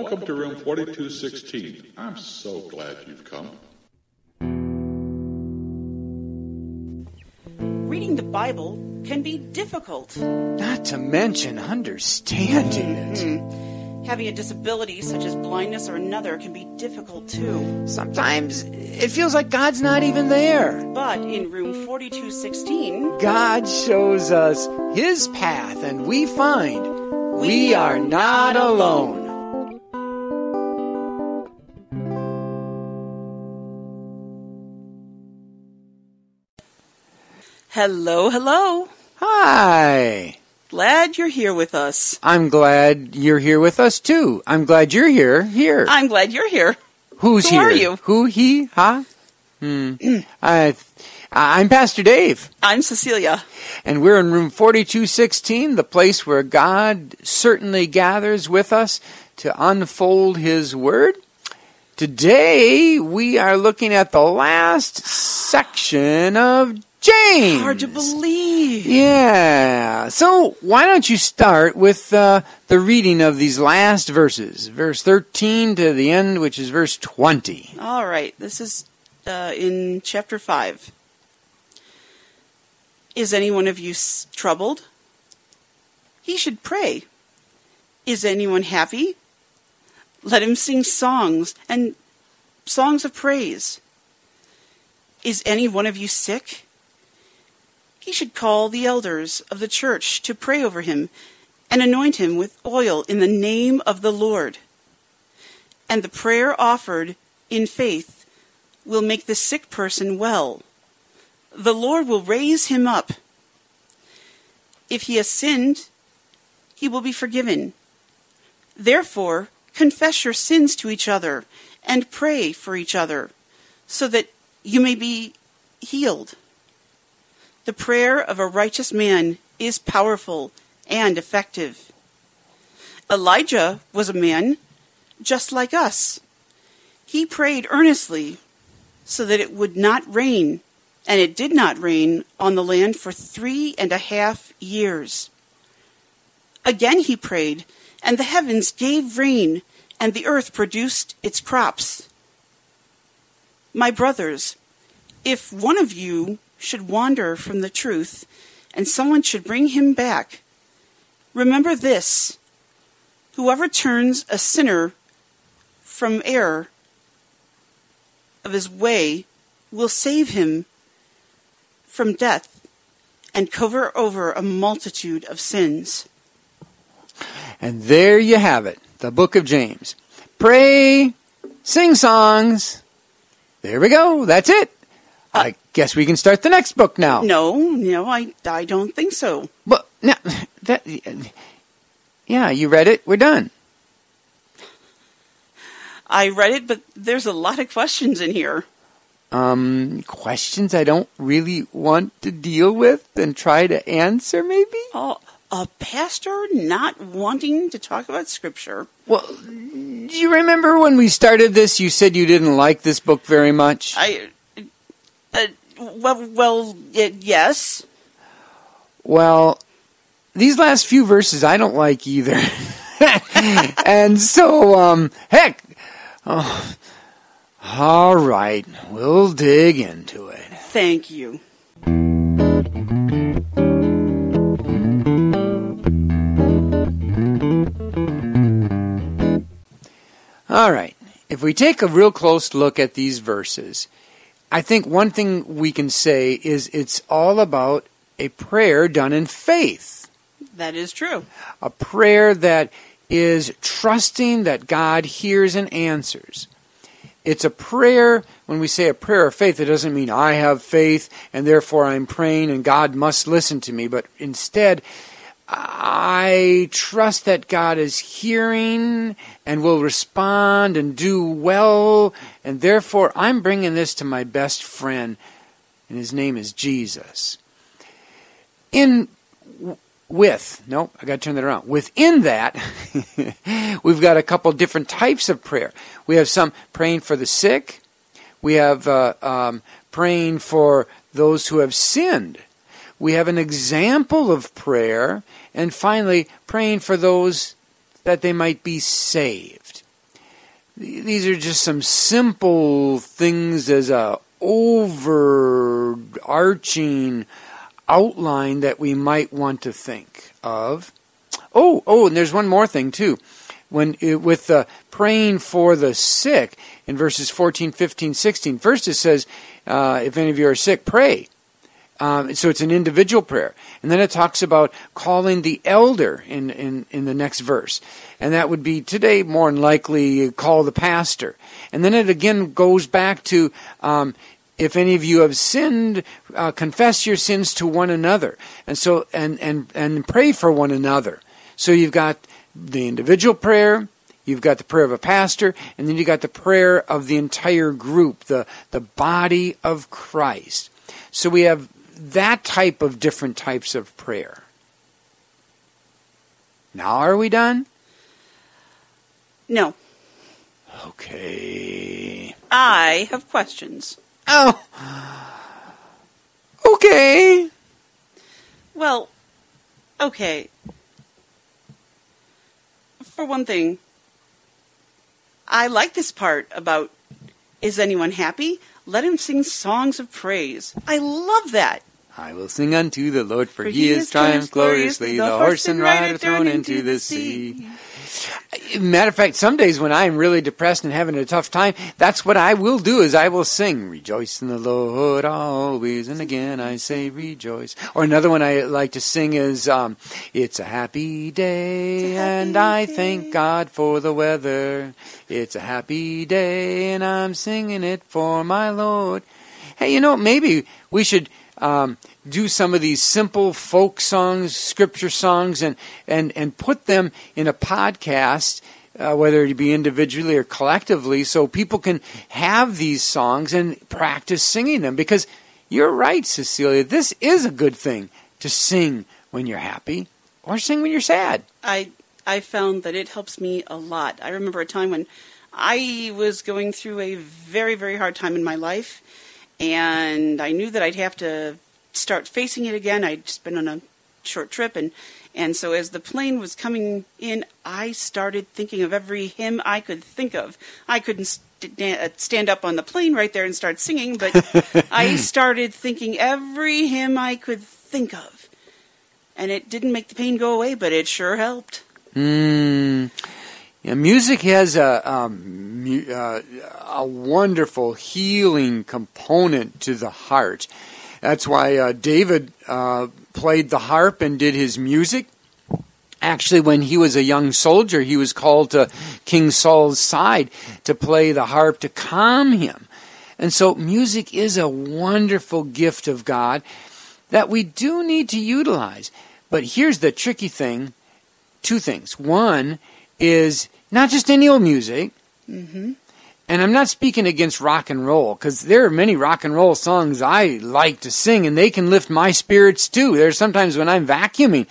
Welcome to room 4216. I'm so glad you've come. Reading the Bible can be difficult. Not to mention understanding it. Hmm. Having a disability such as blindness or another can be difficult too. Sometimes it feels like God's not even there. But in room 4216, God shows us His path, and we find we are not alone. Hello, hello. Hi. Glad you're here with us. I'm glad you're here with us too. I'm glad you're here. Here. I'm glad you're here. Who's who here? Who are you? Who? He? Huh? Hmm. I, I'm Pastor Dave, I'm Cecilia. and we're in room 4216, the place where God certainly gathers with us to unfold His Word. Today, we are looking at the last section of James. Hard to believe. Yeah. So why don't you start with uh, the reading of these last verses, verse 13 to the end, which is verse 20. All right, this is uh, in chapter 5. Is any one of you s- troubled? He should pray. Is anyone happy? Let him sing songs and songs of praise. Is any one of you sick? He should call the elders of the church to pray over him and anoint him with oil in the name of the Lord. And the prayer offered in faith will make the sick person well. The Lord will raise him up. If he has sinned, he will be forgiven. Therefore, confess your sins to each other and pray for each other so that you may be healed. The prayer of a righteous man is powerful and effective. Elijah was a man just like us. He prayed earnestly so that it would not rain, and it did not rain on the land for three and a half years. Again he prayed, and the heavens gave rain, and the earth produced its crops. My brothers, if one of you should wander from the truth, and someone should bring him back, remember this whoever turns a sinner from error of his way will save him from death and cover over a multitude of sins. And there you have it, the book of James. Pray, sing songs. There we go. That's it. I guess we can start the next book now. No, no, I, I don't think so. But now that yeah, you read it. We're done. I read it, but there's a lot of questions in here. Um, questions I don't really want to deal with and try to answer. Maybe. Oh, a pastor not wanting to talk about scripture. Well, do you remember when we started this? You said you didn't like this book very much. I, uh, well, well, yes. Well, these last few verses I don't like either. and so, um, heck, oh, all right, we'll dig into it. Thank you. All right, if we take a real close look at these verses, I think one thing we can say is it's all about a prayer done in faith. That is true. a prayer that is trusting that God hears and answers. It's a prayer, when we say a prayer of faith, it doesn't mean I have faith and therefore I'm praying and God must listen to me, but instead, I trust that God is hearing and will respond and do well, and therefore I'm bringing this to my best friend, and his name is Jesus. In with no i got to turn that around. Within that we've got a couple different types of prayer. We have some praying for the sick. We have uh, um, praying for those who have sinned. We have an example of prayer and finally praying for those that they might be saved these are just some simple things as a overarching outline that we might want to think of. Oh, oh, and there's one more thing too. When with the praying for the sick in verses 14, 15, 16. First it says, uh, if any of you are sick, pray. Um, so it's an individual prayer. And then it talks about calling the elder in, in, in the next verse. And that would be today more than likely call the pastor. And then it again goes back to um, if any of you have sinned, uh, confess your sins to one another. And so and, and, and pray for one another. So you've got the individual prayer, you've got the prayer of a pastor, and then you've got the prayer of the entire group, the, the body of Christ. So we have that type of different types of prayer. Now, are we done? No. Okay. I have questions. Oh. Okay. Well, okay. For one thing, I like this part about is anyone happy? Let him sing songs of praise. I love that. I will sing unto the Lord, for, for he, has triumphed gloriously. The, the horse and rider thrown into the sea. Matter of fact, some days when I am really depressed and having a tough time, that's what I will do is I will sing, Rejoice in the Lord always, and again I say rejoice. Or another one I like to sing is, um, It's a happy day, a happy and I day. thank God for the weather. It's a happy day, and I'm singing it for my Lord. Hey, you know, maybe we should um, do some of these simple folk songs, scripture songs, and, and, and put them in a podcast, uh, whether it be individually or collectively, so people can have these songs and practice singing them. Because you're right, Cecilia, this is a good thing to sing when you're happy or sing when you're sad. I I found that it helps me a lot. I remember a time when I was going through a very, very hard time in my life, and I knew that I'd have to start facing it again. I'd just been on a short trip, and and so as the plane was coming in, I started thinking of every hymn I could think of. I couldn't st- uh, stand up on the plane right there and start singing, but I started thinking every hymn I could think of, and it didn't make the pain go away, but it sure helped. Mm. Yeah, music has a um, uh, a wonderful healing component to the heart. That's why uh, David uh, played the harp and did his music. Actually, when he was a young soldier, he was called to King Saul's side to play the harp to calm him. And so, music is a wonderful gift of God that we do need to utilize. But here's the tricky thing two things. One is not just any old music. Mm-hmm. And I'm not speaking against rock and roll because there are many rock and roll songs I like to sing and they can lift my spirits too. There's sometimes when I'm vacuuming,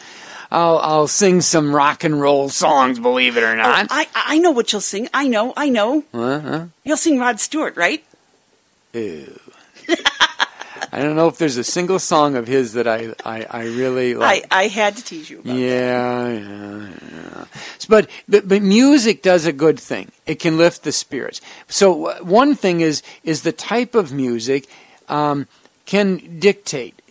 I'll, I'll sing some rock and roll songs, believe it or oh, not. Oh, I, I know what you'll sing. I know, I know. Uh-huh. You'll sing Rod Stewart, right? Ew. I don't know if there's a single song of his that I, I, I really like. I, I had to tease you yeah, yeah, yeah, But, but but music does a good thing. It can lift the spirits. So uh, one thing is is the type of music um, can dictate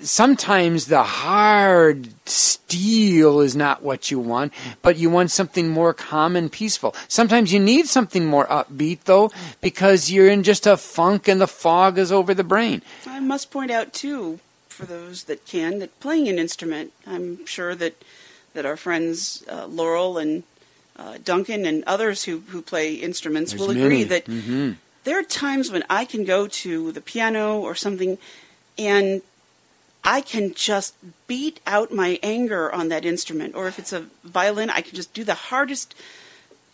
sometimes the hard steel is not what you want, but you want something more calm and peaceful. Sometimes you need something more upbeat, though, because you're in just a funk and the fog is over the brain. I must point out, too, for those that can, that playing an instrument, I'm sure that, that our friends uh, Laurel and uh, Duncan and others who, who play instruments There's will agree that mm-hmm. there are times when I can go to the piano or something and I can just beat out my anger on that instrument. Or if it's a violin, I can just do the hardest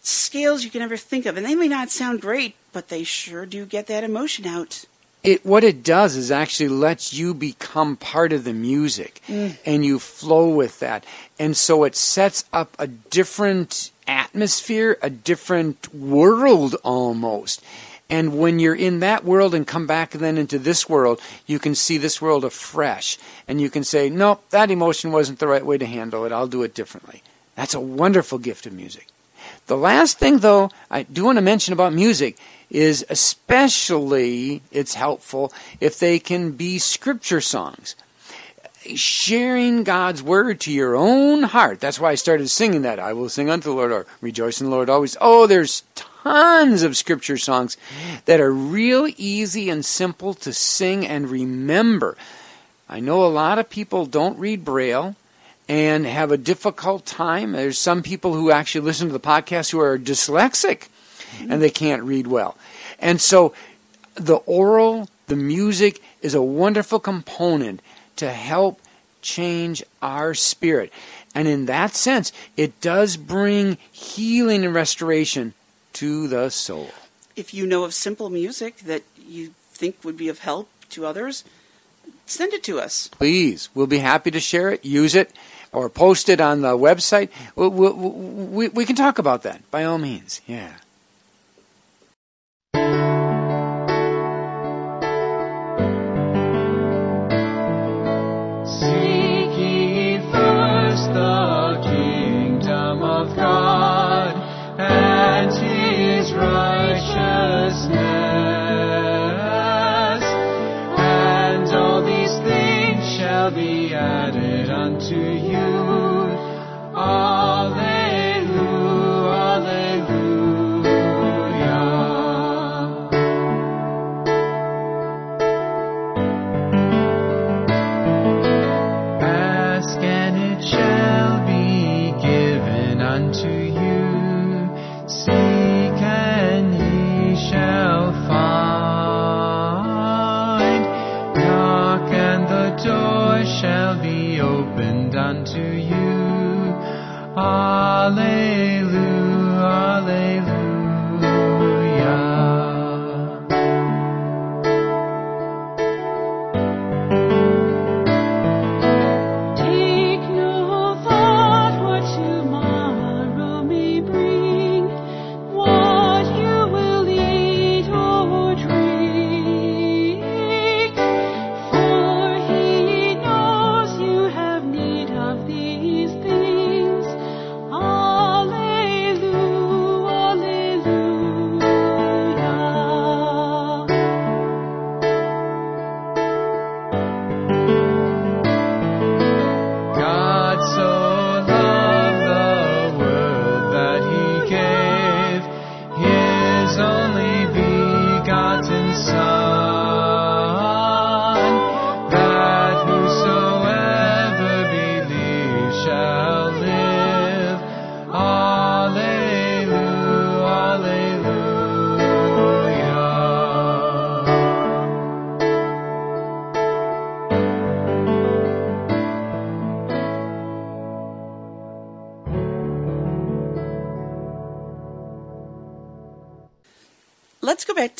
scales you can ever think of. And they may not sound great, but they sure do get that emotion out. It, what it does is actually lets you become part of the music mm. and you flow with that. And so it sets up a different atmosphere, a different world almost. And when you're in that world and come back then into this world, you can see this world afresh. And you can say, nope, that emotion wasn't the right way to handle it. I'll do it differently. That's a wonderful gift of music. The last thing, though, I do want to mention about music is especially it's helpful if they can be scripture songs. Sharing God's word to your own heart. That's why I started singing that. I will sing unto the Lord or rejoice in the Lord always. Oh, there's tons of scripture songs that are real easy and simple to sing and remember. I know a lot of people don't read Braille and have a difficult time. There's some people who actually listen to the podcast who are dyslexic mm-hmm. and they can't read well. And so the oral, the music is a wonderful component to help change our spirit. And in that sense, it does bring healing and restoration to the soul. If you know of simple music that you think would be of help to others, send it to us. Please, we'll be happy to share it, use it, or post it on the website. We, we, we, we can talk about that by all means. Yeah.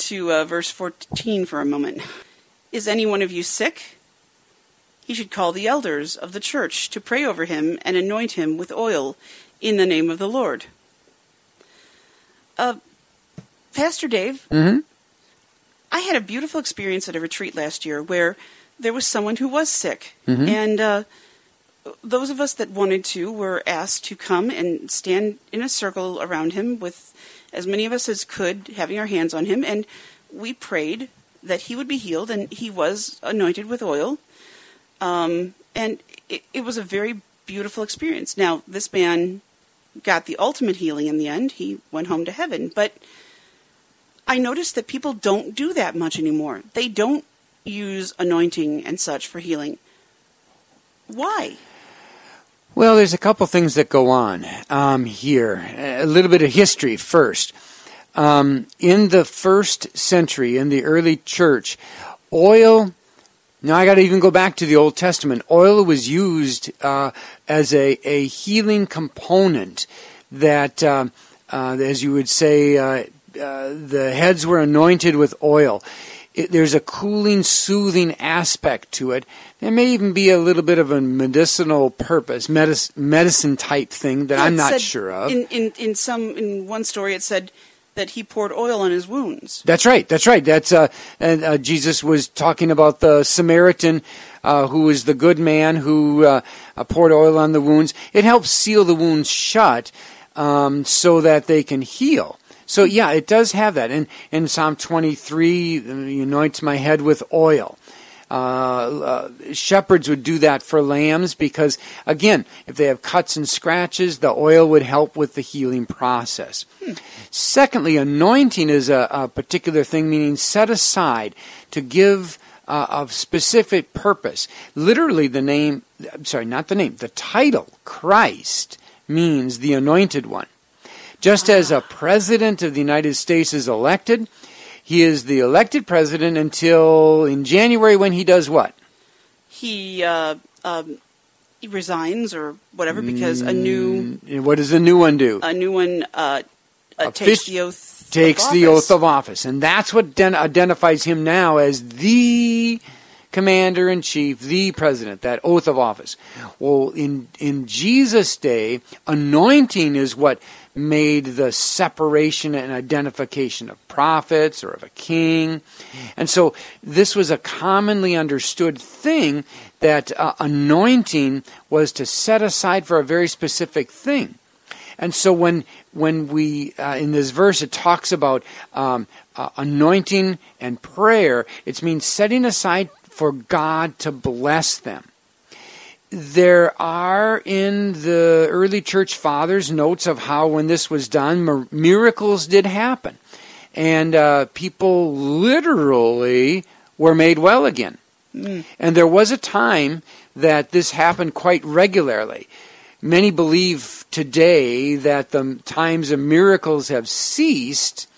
To uh, verse 14 for a moment. Is any one of you sick? He should call the elders of the church to pray over him and anoint him with oil in the name of the Lord. Uh, Pastor Dave, Mm-hmm. I had a beautiful experience at a retreat last year where there was someone who was sick. Mhm. And uh, those of us that wanted to were asked to come and stand in a circle around him with as many of us as could, having our hands on him. And we prayed that he would be healed, and he was anointed with oil. Um, and it, it was a very beautiful experience. Now, this man got the ultimate healing in the end. He went home to heaven. But I noticed that people don't do that much anymore. They don't use anointing and such for healing. Why? Well, there's a couple things that go on um, here. A little bit of history first. Um, in the first century, in the early church, oil. Now I got to even go back to the Old Testament. Oil was used uh, as a, a healing component that, um, uh, as you would say, uh, uh, the heads were anointed with oil. It, there's a cooling, soothing aspect to it. There may even be a little bit of a medicinal purpose, medic- medicine type thing that Yeah, I'm not said sure of. In, in in some in one story, it said that he poured oil on his wounds. That's right. That's right. That's uh, and uh, Jesus was talking about the Samaritan uh, who was the good man who uh, uh, poured oil on the wounds. It helps seal the wounds shut. um, so that they can heal. So yeah, it does have that. And in Psalm 23, he anoints my head with oil. Uh, uh, shepherds would do that for lambs because, again, if they have cuts and scratches, the oil would help with the healing process. Secondly, anointing is a, a particular thing, meaning set aside to give uh, of specific purpose. Literally, the name, I'm sorry, not the name, the title, Christ, means the anointed one. Just as a president of the United States is elected, he is the elected president until in January when he does what? He uh, um, he resigns or whatever because a new What does the new one do? a new one uh, uh, takes the oath. Takes the oath of office. And that's what den- identifies him now as the commander in chief, the president, that oath of office. Well, in, in Jesus' day, anointing is what made the separation and identification of prophets or of a king. And so this was a commonly understood thing that uh, anointing was to set aside for a very specific thing. And so when when we uh, in this verse it talks about um, uh, anointing and prayer, it means setting aside for God to bless them. There are in the early church fathers notes of how when this was done, miracles did happen, and uh, people literally were made well again. And there was a time that this happened quite regularly. Many believe today that the times of miracles have ceased.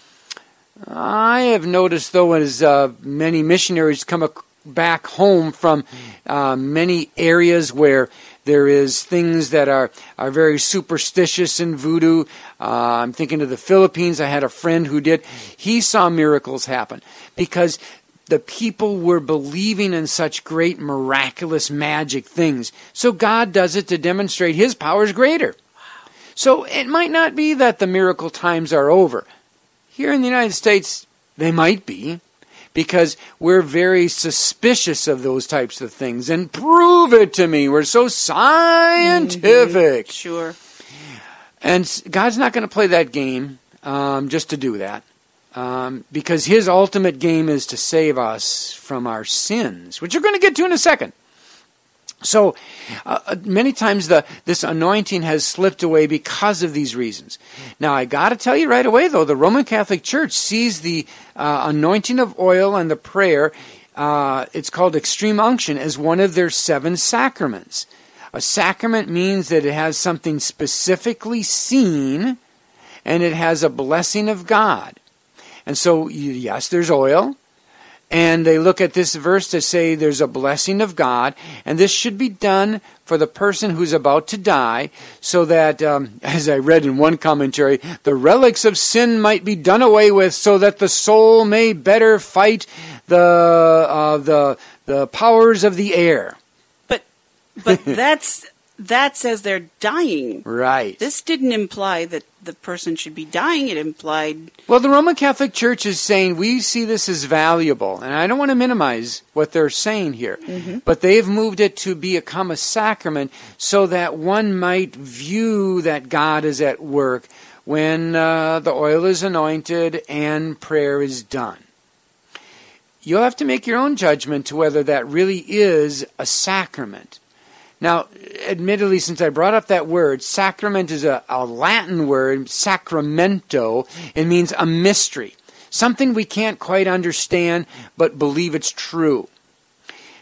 I have noticed, though, as uh, many missionaries come ac- back home from uh, many areas where there is things that are, are very superstitious in voodoo. Uh, I'm thinking of the Philippines. I had a friend who did. He saw miracles happen because the people were believing in such great miraculous magic things. So God does it to demonstrate his power is greater. So it might not be that the miracle times are over. Here in the United States, they might be because we're very suspicious of those types of things. And prove it to me. We're so scientific. Sure. And God's not going to play that game um, just to do that. Um, because his ultimate game is to save us from our sins, which you're going to get to in a second. So uh, many times the this anointing has slipped away because of these reasons. Now I got to tell you right away though, the Roman Catholic Church sees the uh, anointing of oil and the prayer. Uh, it's called extreme unction as one of their seven sacraments. A sacrament means that it has something specifically seen, and it has a blessing of God. And so, yes, there's oil. And they look at this verse to say there's a blessing of God, and this should be done for the person who's about to die, so that, um, as I read in one commentary, the relics of sin might be done away with, so that the soul may better fight the uh, the the powers of the air. But but that's that says they're dying. Right. This didn't imply that the person should be dying. It implied Well, the Roman Catholic Church is saying we see this as valuable, and I don't want to minimize what they're saying here, but they've moved it to become a sacrament so that one might view that God is at work when uh, the oil is anointed and prayer is done. You'll have to make your own judgment to whether that really is a sacrament. Now, admittedly, since I brought up that word, sacrament is a, a Latin word, sacramento. It means a mystery, something we can't quite understand but believe it's true.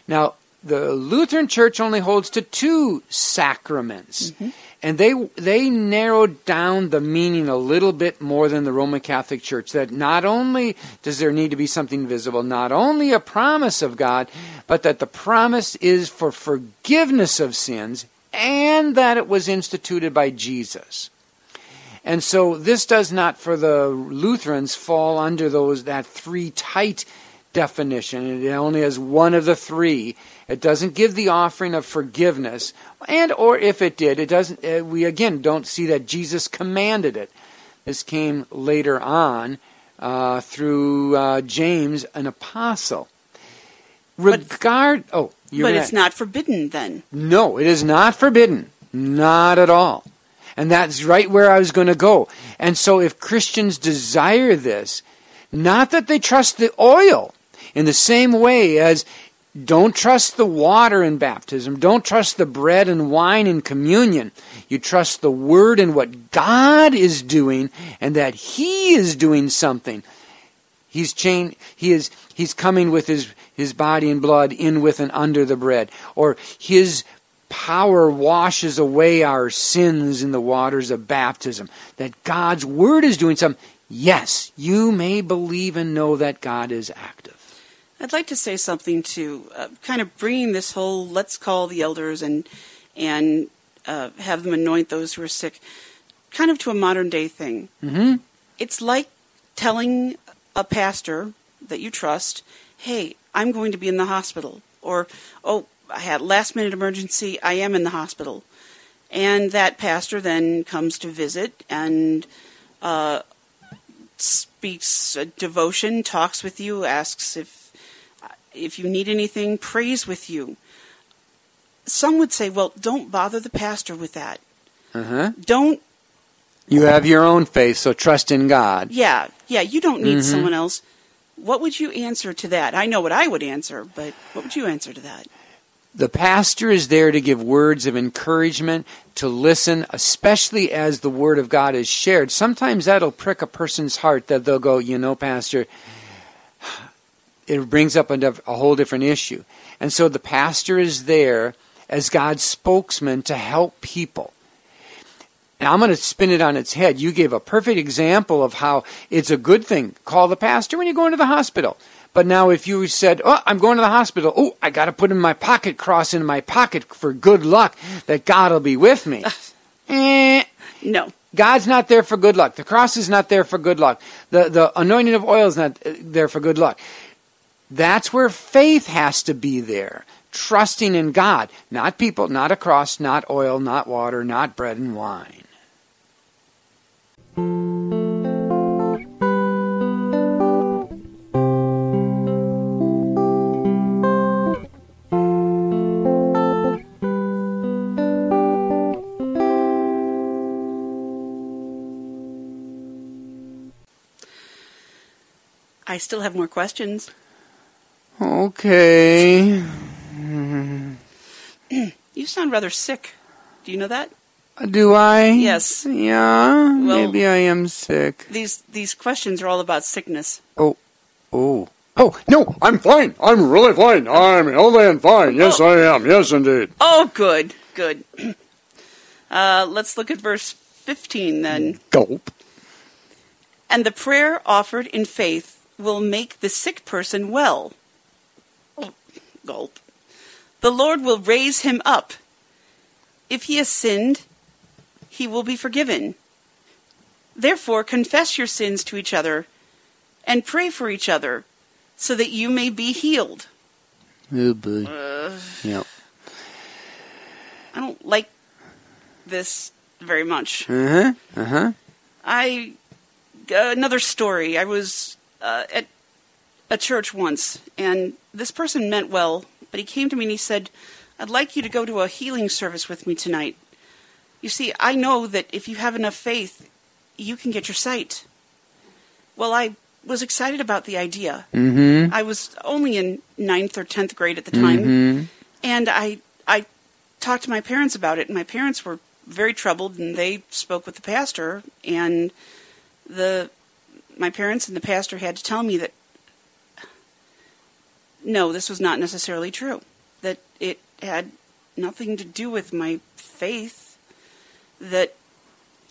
Now, the Lutheran Church only holds to two sacraments, mm-hmm. And they they narrowed down the meaning a little bit more than the Roman Catholic Church. That not only does there need to be something visible, not only a promise of God, but that the promise is for forgiveness of sins, and that it was instituted by Jesus. And so this does not for the Lutherans fall under those that three tight definition. It only has one of the three. It doesn't give the offering of forgiveness, and or if it did, it doesn't. Uh, we again don't see that Jesus commanded it. This came later on uh, through uh, James, an apostle. Regard. oh, you're but gonna- it's not forbidden then. no, it is not forbidden. Not at all. And that's right where I was going to go. And so if Christians desire this, not that they trust the oil in the same way as don't trust the water in baptism. Don't trust the bread and wine in communion. You trust the Word and what God is doing and that He is doing something. He's chain, he is, he's coming with his, his body and blood in with and under the bread. Or his power washes away our sins in the waters of baptism. That God's Word is doing something. Yes, you may believe and know that God is active. I'd like to say something to uh, kind of bringing this whole let's call the elders and and uh, have them anoint those who are sick, kind of to a modern day thing. Mm-hmm. It's like telling a pastor that you trust, "Hey, I'm going to be in the hospital," or "Oh, I had last minute emergency. I am in the hospital," and that pastor then comes to visit and. Uh, speaks a devotion, talks with you, asks if if you need anything, prays with you. Some would say, well, don't bother the pastor with that. Uh-huh. Don't, You have your own faith, so trust in God. yeah, yeah, you don't need Mhm. someone else. What would you answer to that? I know what I would answer, but what would you answer to that? The pastor is there to give words of encouragement, to listen, especially as the word of God is shared. Sometimes that'll prick a person's heart that they'll go, you know, pastor, it brings up a, a whole different issue. And so the pastor is there as God's spokesman to help people. And I'm going to spin it on its head. You gave a perfect example of how it's a good thing. Call the pastor when you go into the hospital. But now, if you said, "Oh, I'm going to the hospital. Oh, I got to put in my pocket cross in my pocket for good luck that God will be with me." eh, No. God's not there for good luck. The cross is not there for good luck. The the anointing of oil is not uh, there for good luck. That's where faith has to be there. Trusting in God, not people, not a cross, not oil, not water, not bread and wine. I still have more questions. Okay. You sound rather sick. Do you know that? Do I? Yes. Yeah. Well- maybe I am sick. These these questions are all about sickness. Oh. Oh. Oh, no, I'm fine. I'm really fine. I'm healthy and fine. Yes, I am. Yes, indeed. Oh, good, good. Uh, let's look at verse 15 then. Gulp. And the prayer offered in faith will make the sick person well. Gulp. The Lord will raise him up. If he has sinned, he will be forgiven. Therefore, confess your sins to each other and pray for each other so that you may be healed. Oh, boy. Uh, Yep. I don't like this very much. Uh huh. Uh huh. I uh, another story. I was uh, at a church once, and this person meant well, but he came to me and he said, "I'd like you to go to a healing service with me tonight." You see, I know that if you have enough faith, you can get your sight. Well, I was excited about the idea. Mm I was only in ninth or tenth grade at the time, hmm. and I I talked to my parents about it, and my parents were very troubled, and they spoke with the pastor, and the my parents and the pastor had to tell me that no, this was not necessarily true. That it had nothing to do with my faith. That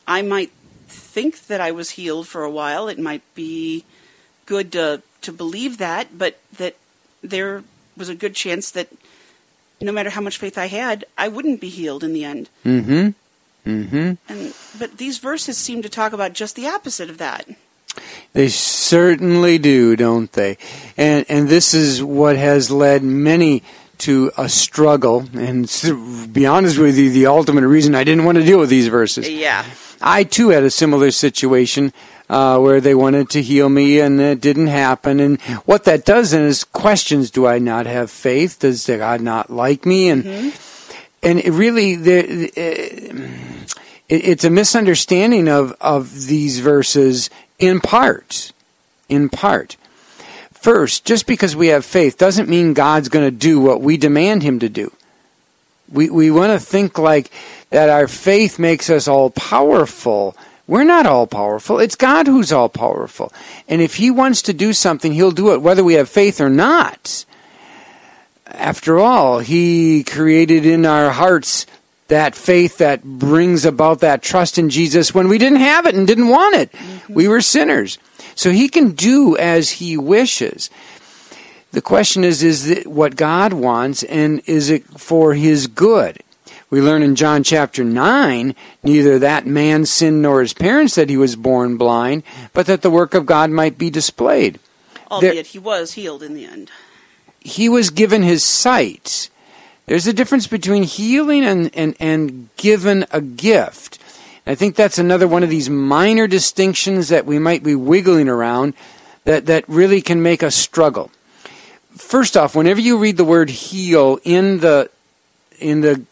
I might think that I was healed for a while. It might be good to to believe that, but that there was a good chance that no matter how much faith I had, I wouldn't be healed in the end. Mm hmm. Mm hmm. And but these verses seem to talk about just the opposite of that. They certainly do, don't they? And and this is what has led many to a struggle. And to be honest with you, the ultimate reason I didn't want to deal with these verses. Yeah. I too had a similar situation uh, where they wanted to heal me and it didn't happen. And what that does then is questions: Do I not have faith? Does God not like me? And and it really, it, it's a misunderstanding of, of these verses in part. In part. First, just because we have faith doesn't mean God's going to do what we demand Him to do. We, we want to think like that our faith makes us all powerful. We're not all powerful. It's God who's all powerful. And if He wants to do something, He'll do it whether we have faith or not. After all, He created in our hearts that faith that brings about that trust in Jesus when we didn't have it and didn't want it. Mm-hmm. We were sinners. So He can do as He wishes. The question is, is it what God wants and is it for His good? We learn in John chapter 9, neither that man sinned nor his parents that he was born blind, but that the work of God might be displayed. Albeit he was healed in the end. He was given his sight. There's a difference between healing and, and, and given a gift. I think that's another one of these minor distinctions that we might be wiggling around that, that really can make us struggle. First off, whenever you read the word heal in the in the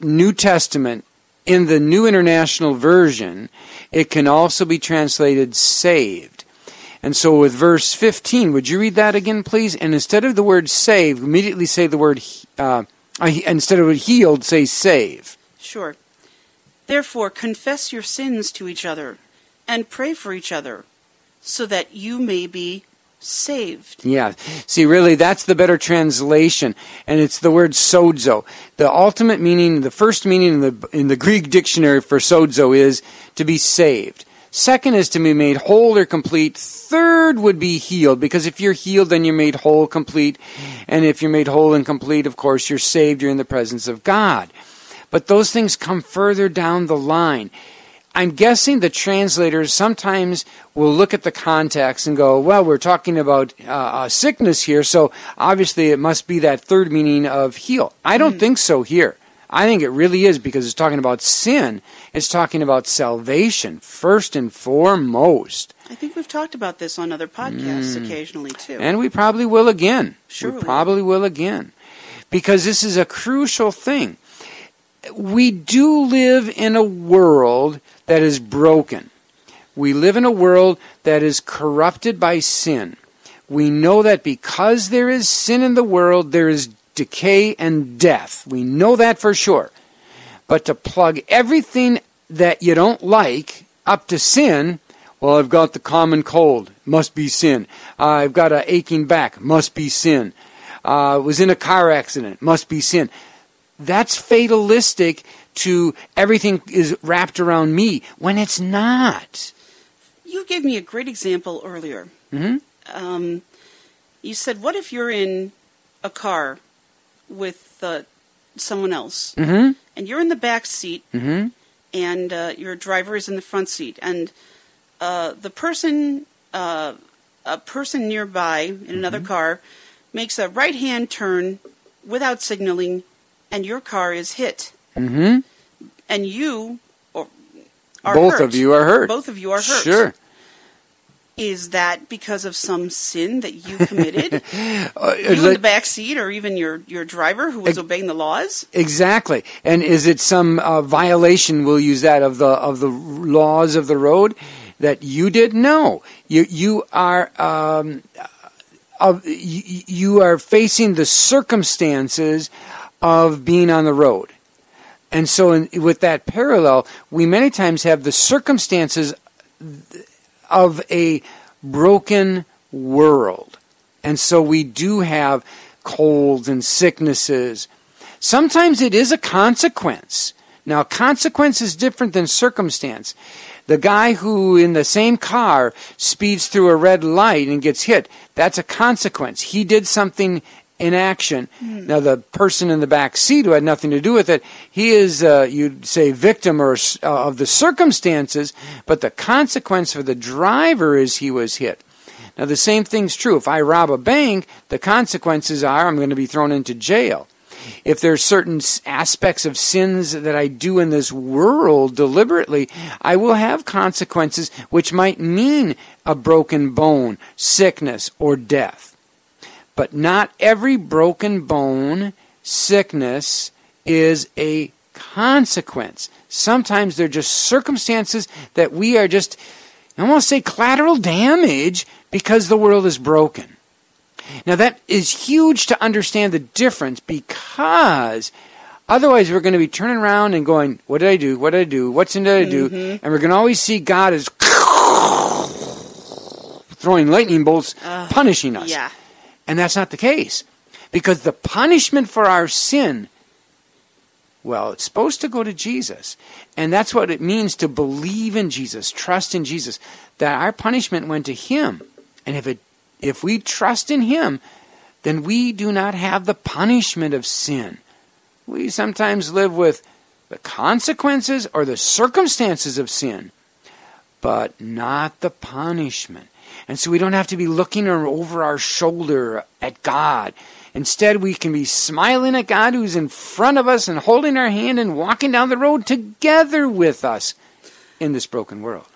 New Testament, in the New International Version, it can also be translated saved. And so with verse 15, would you read that again, please? And instead of the word save, immediately say the word, uh, Uh, instead of healed, say save. Sure. Therefore, confess your sins to each other and pray for each other so that you may be saved. Yeah. See, really, that's the better translation, and it's the word sozo. The ultimate meaning, the first meaning in the in the Greek dictionary for sozo is to be saved. Second is to be made whole or complete. Third would be healed, because if you're healed, then you're made whole, complete. And if you're made whole and complete, of course, you're saved, you're in the presence of God. But those things come further down the line. I'm guessing the translators sometimes will look at the context and go, well, we're talking about uh, a sickness here, so obviously it must be that third meaning of heal. I don't think so here. I think it really is because it's talking about sin. It's talking about salvation first and foremost. I think we've talked about this on other podcasts mm. occasionally too. And we probably will again. Sure We probably will again. Because this is a crucial thing. We do live in a world that is broken. We live in a world that is corrupted by sin. We know that because there is sin in the world, there is decay and death. We know that for sure. But to plug everything that you don't like up to sin, well, I've got the common cold, must be sin. Uh, I've got a aching back, must be sin. Uh, was in a car accident, must be sin. That's fatalistic to everything is wrapped around me when it's not. You gave me a great example earlier. Mhm. Um, you said, "What if you're in a car with uh, someone else, Mm-hmm. and you're in the back seat, Mm-hmm. and uh, your driver is in the front seat, and uh, the person, uh, a person nearby in another car, makes a right-hand turn without signaling, and your car is hit, Mm-hmm. and you or are Both hurt. of you are hurt. Both of you are hurt. Sure. Is that because of some sin that you committed? Uh, you in like- the back seat, or even your, your driver who was Ex- obeying the laws? Exactly. And is it some uh, violation? We'll use that of the of the laws of the road that you did. No, you you are um, of you, you are facing the circumstances of being on the road. And so, in, with that parallel, we many times have the circumstances of a broken world. And so we do have colds and sicknesses. Sometimes it is a consequence. Now, consequence is different than circumstance. The guy who in the same car speeds through a red light and gets hit, that's a consequence. He did something in action. Now, the person in the back seat who had nothing to do with it, he is, uh, you'd say, victim or uh, of the circumstances, but the consequence for the driver is he was hit. Now, the same thing's true. If I rob a bank, the consequences are I'm going to be thrown into jail. If there's certain aspects of sins that I do in this world deliberately, I will have consequences which might mean a broken bone, sickness, or death. But not every broken bone, sickness is a consequence. Sometimes they're just circumstances that we are just, I want to say collateral damage because the world is broken. Now, that is huge to understand the difference because otherwise we're going to be turning around and going, What did I do? What did I do? What's in did I do? Mm-hmm. And we're going to always see God as throwing lightning bolts, uh, punishing us. Yeah. And that's not the case. Because the punishment for our sin, well, it's supposed to go to Jesus. And that's what it means to believe in Jesus, trust in Jesus, that our punishment went to Him. And if, it, if we trust in Him, then we do not have the punishment of sin. We sometimes live with the consequences or the circumstances of sin, but not the punishment. And so we don't have to be looking over our shoulder at God. Instead, we can be smiling at God who's in front of us and holding our hand and walking down the road together with us in this broken world.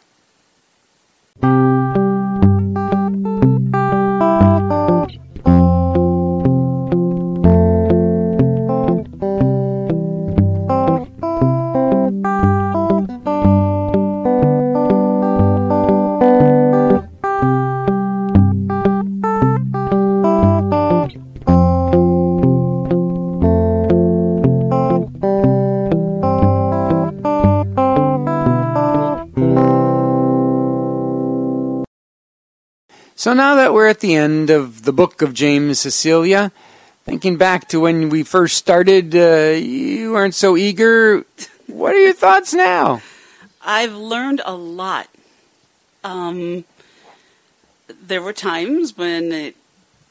So now that we're at the end of the book of James Cecilia, thinking back to when we first started, uh, you weren't so eager. What are your thoughts now? I've learned a lot. Um, there were times when it,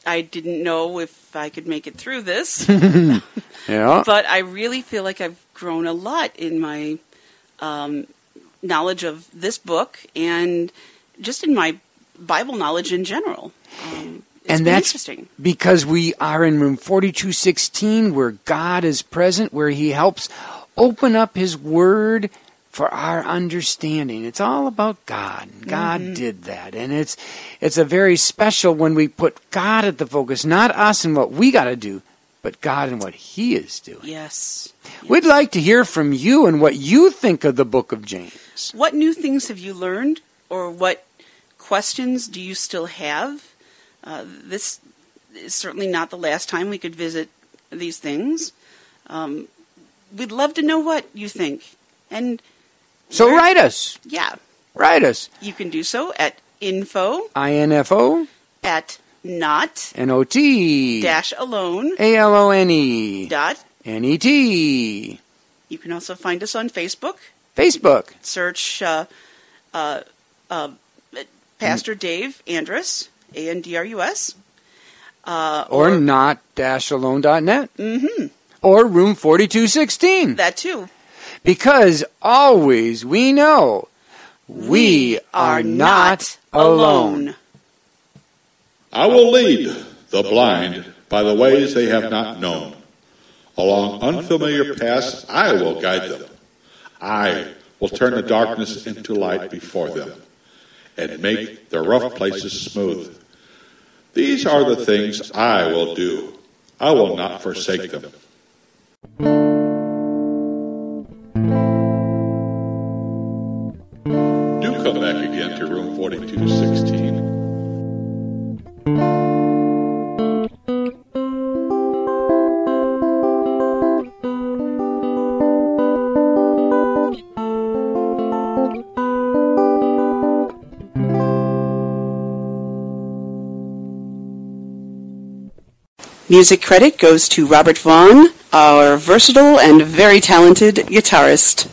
I didn't know if I could make it through this, Yeah. but I really feel like I've grown a lot in my um, knowledge of this book and just in my Bible knowledge in general. Um, and that's interesting. because we are in room 4216 where God is present, where He helps open up His Word for our understanding. It's all about God. God Mm-hmm. did that. And it's it's a very special when we put God at the focus, not us and what we got to do, but God and what He is doing. Yes. We'd like to hear from you and what you think of the book of James. What new things have you learned, or what questions do you still have? Uh, this is certainly not the last time we could visit these things. Um, we'd love to know what you think. And So where- write us. Yeah, Write us. you can do so at info I-N-F-O at not N-O-T dash alone A-L-O-N-E dot. N-E-T You can also find us on Facebook. Facebook. Search uh, uh, uh, Pastor Dave Andrus, A N D R U S. Uh, or, not dash alone.net. Mm-hmm. Or room 4216. that too. Because always we know we are not alone. I will lead the blind by the ways they have not known. Along unfamiliar paths, I will guide them. I will turn the darkness into light before them and make the rough places smooth. These are the things I will do. I will not forsake them. Do come back again to room 4216. Music credit goes to Robert Vaughn, our versatile and very talented guitarist.